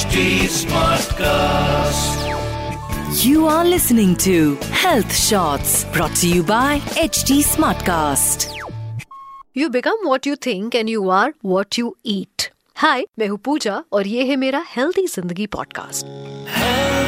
HD Smartcast. You are listening to Health Shots brought to you by HD Smartcast. You become what you think and you are what you eat hi मैं हूँ पूजा और ये है मेरा healthy जिंदगी podcast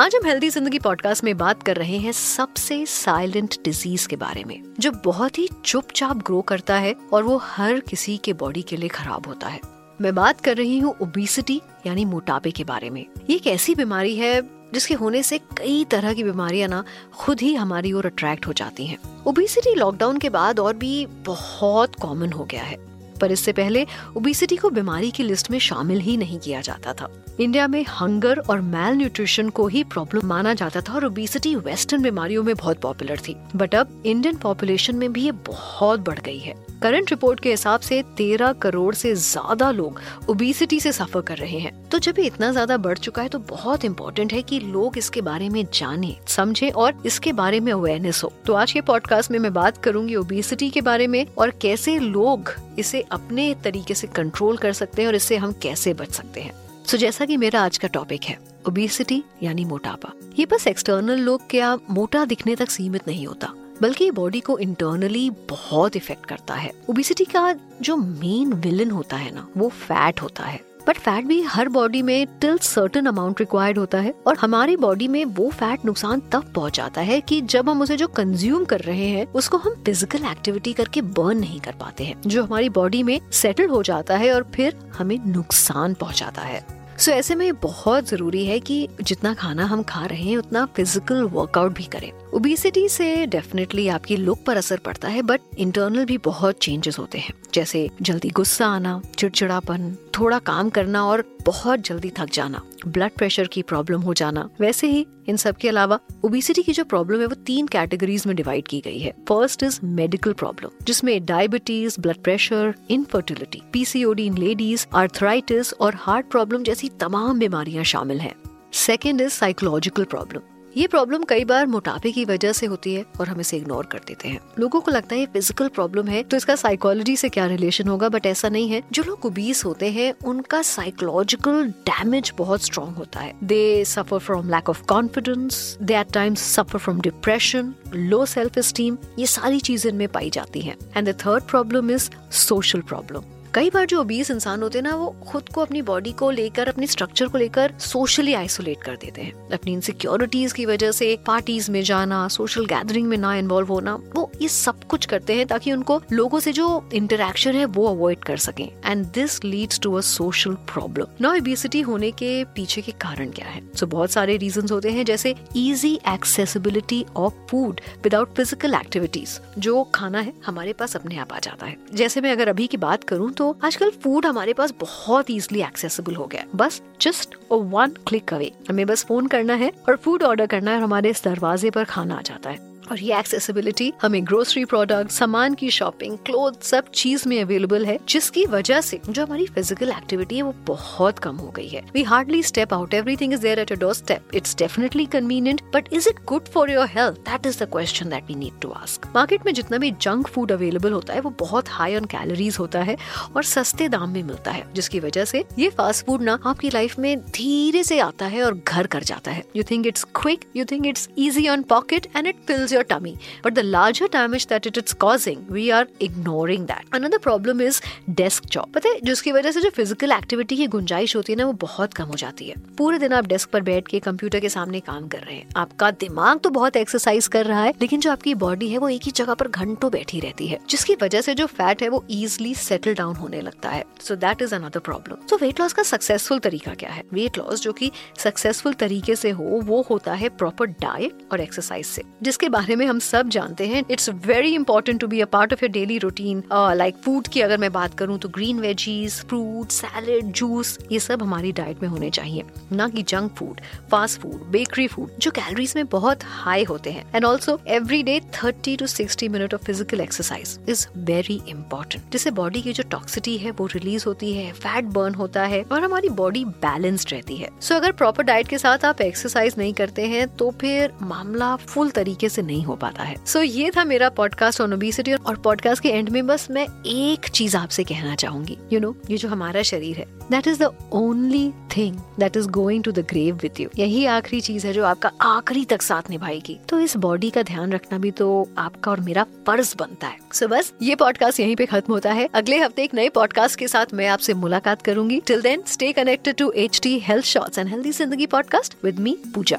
आज हम healthy ज़िंदगी पॉडकास्ट में बात कर रहे हैं सबसे साइलेंट डिज़ीज़ के बारे में, जो बहुत ही चुपचाप ग्रो करता है और वो हर किसी के बॉडी के लिए खराब होता है। मैं बात कर रही हूँ ओबिसिटी यानी मोटापे के बारे में। ये एक ऐसी बीमारी है, जिसके होने से कई तरह की बीमारियाँ ना खुद ही हमारी ओर अट्रैक्ट हो जाती हैं। ओबिसिटी लॉकडाउन के बाद और भी बहुत कॉमन हो गया है। पर इससे पहले ओबिसिटी को बीमारी की लिस्ट में शामिल ही नहीं किया जाता था। इंडिया में हंगर और मैल न्यूट्रिशन को ही प्रॉब्लम माना जाता था और ओबिसिटी वेस्टर्न बीमारियों में बहुत पॉपुलर थी। बट अब इंडियन पॉपुलेशन में भी ये बहुत बढ़ गई है। करंट रिपोर्ट के हिसाब से तेरह करोड़ से ज़्यादा लोग ओबिसिटी से सफ़र कर रहे हैं। तो जब ये इतना ज़्यादा बढ़ चुका है तो बहुत इंपॉर्टेंट है कि लोग इसके बारे में जाने, समझे और इसके बारे में अवेयरनेस हो। तो आज के पॉडकास्ट में मैं बात करूँगी ओबिसिटी के बारे में और कैसे लोग इसे अपने तरीके से कंट्रोल कर सकते हैं और इससे हम कैसे बच सकते हैं? सो so, जैसा कि मेरा आज का टॉपिक है ओबिसिटी यानी मोटापा। ये बस एक्सटर्नल लोग क्या मोटा दिखने तक सीमित नहीं होता बल्कि ये बॉडी को इंटरनली बहुत इफ़ेक्ट करता है। ओबिसिटी का जो मेन विलन होता है ना वो फैट होता है। बट फैट भी हर बॉडी में टिल सर्टन अमाउंट रिक्वायर्ड होता है और हमारी बॉडी में वो फैट नुकसान तब पहुंचाता है कि जब हम उसे जो कंज्यूम कर रहे हैं उसको हम फ़िज़िकल एक्टिविटी करके बर्न नहीं कर पाते हैं। जो हमारी बॉडी में सेटल हो जाता है और फिर हमें नुकसान पहुंचाता है। सो so, ऐसे में बहुत ज़रूरी है कि जितना खाना हम खा रहे हैं उतना फ़िज़िकल वर्कआउट भी करें। ओबिसिटी से डेफिनेटली आपकी लुक पर असर पड़ता है बट इंटरनल भी बहुत चेंजेस होते हैं। जैसे जल्दी गुस्सा आना, चिड़चिड़ापन, थोड़ा काम करना और बहुत जल्दी थक जाना ब्लड प्रेशर की प्रॉब्लम हो जाना। वैसे ही इन सब के अलावा ओबिसिटी की जो प्रॉब्लम है, वो तीन कैटेगरीज में डिवाइड की गई है। फ़र्स्ट इज़ मेडिकल प्रॉब्लम जिसमें diabetes blood pressure infertility PCOD in ladies arthritis और हार्ट प्रॉब्लम जैसी तमाम बीमारियाँ शामिल हैं। सेकेंड इज़ साइकोलॉजिकल प्रॉब्लम ये प्रॉब्लम कई बार मोटापे की वजह से होती है और हम इसे इग्नोर कर देते हैं। लोगों को लगता है ये फ़िज़िकल प्रॉब्लम है तो इसका साइकोलॉजी से क्या रिलेशन होगा? बट ऐसा नहीं है। जो लोग ओबीस होते हैं, उनका साइकोलॉजिकल डैमेज बहुत स्ट्रॉन्ग होता है। They suffer from lack of confidence they at times suffer from depression low self esteem ये सारी चीज़ें इनमें पाई जाती हैं। And the third problem is social problem कई बार जो ओबीस इंसान होते हैं ना वो खुद को अपनी बॉडी को लेकर अपने स्ट्रक्चर को लेकर सोशली आइसोलेट कर देते हैं। अपनी इनसिक्योरिटीज की वजह से पार्टीज़ में जाना सोशल गैदरिंग में ना इन्वॉल्व होना वो ये सब कुछ करते हैं ताकि उनको लोगों से जो इंटरेक्शन है वो अवॉइड कर सके। And this leads to a social problem ना ओबिसिटी होने के पीछे के कारण क्या है? सो so, बहुत सारे रीजन होते हैं जैसे easy accessibility of food without physical activities जो खाना है हमारे पास अपने आप आ जाता है। जैसे मैं अगर अभी की बात करूँ तो आजकल फ़ूड हमारे पास बहुत इजिली एक्सेसिबल हो गया बस जस्ट वन क्लिक अवे हमें बस फ़ोन करना है और फ़ूड ऑर्डर करना है और हमारे इस दरवाजे पर खाना आ जाता है। और ये एक्सेसिबिलिटी हमें ग्रोसरी प्रोडक्ट सामान की शॉपिंग क्लोथ सब चीज़ में अवेलेबल है, जिसकी वजह से जो हमारी फ़िज़िकल एक्टिविटी है वो बहुत कम हो गई है। We hardly step out everything is there at doorstep it's definitely convenient but is it good for your health that is the question that we need to ask market में जितना भी junk food available होता है, वो बहुत high on calories होता है और सस्ते दाम में मिलता है, जिसकी वजह से ये फास्ट फ़ूड ना आपकी लाइफ में धीरे से आता है और घर कर जाता है। You think it's quick you think it's easy on pocket and it fills your tummy. But the larger damage that it is causing, we are ignoring that. Another problem is desk job. पता है जिसकी वजह से जो physical activity की गुंजाइश होती है ना वो बहुत कम हो जाती है पूरे दिन आप डेस्क पर बैठ के कंप्यूटर के सामने काम कर रहे हैं आपका दिमाग तो बहुत एक्सरसाइज कर रहा है लेकिन जो आपकी बॉडी है वो एक ही जगह पर घंटों बैठी रहती है जिसकी वजह से जो फैट है वो इजिली सेटल डाउन होने लगता है so that is another problem तो वेट लॉस का सक्सेसफुल तरीका क्या है वेट लॉस जो की सक्सेसफुल तरीके से हो वो होता है प्रॉपर डाइट और एक्सरसाइज से जिसके बारे में हम सब जानते हैं। It's very important to be a part of your daily routine like food की अगर मैं बात करूँ तो green veggies fruit salad juice ये सब हमारी डाइट में होने चाहिए। ना कि junk food fast food bakery food जो कैलोरीज में बहुत हाई होते हैं। And also every day thirty to sixty minute of physical exercise is very important जिससे बॉडी की जो टॉक्सिटी है वो रिलीज़ होती है फैट बर्न होता है और हमारी बॉडी बैलेंस्ड रहती है। सो so, अगर प्रॉपर डाइट के साथ आप एक्सरसाइज नहीं करते हैं तो फिर मामला फुल तरीके से नहीं नहीं हो पाता है। सो so, ये था मेरा पॉडकास्ट ऑन ओबिसिटी और पॉडकास्ट के एंड में बस मैं एक चीज़ आपसे कहना चाहूँगी। यू you नो know, ये जो हमारा शरीर है that is the only thing that is going to the grave with you यही आखिरी चीज़ है जो आपका आखिरी तक साथ निभाएगी। तो इस बॉडी का ध्यान रखना भी तो आपका और मेरा फ़र्ज़ बनता है। सो so, बस ये पॉडकास्ट यहीं पे खत्म होता है। अगले हफ़्ते एक नए पॉडकास्ट के साथ मैं आपसे मुलाकात करूँगी। Till then stay connected to H T health shorts and healthy ज़िंदगी podcast with me Pooja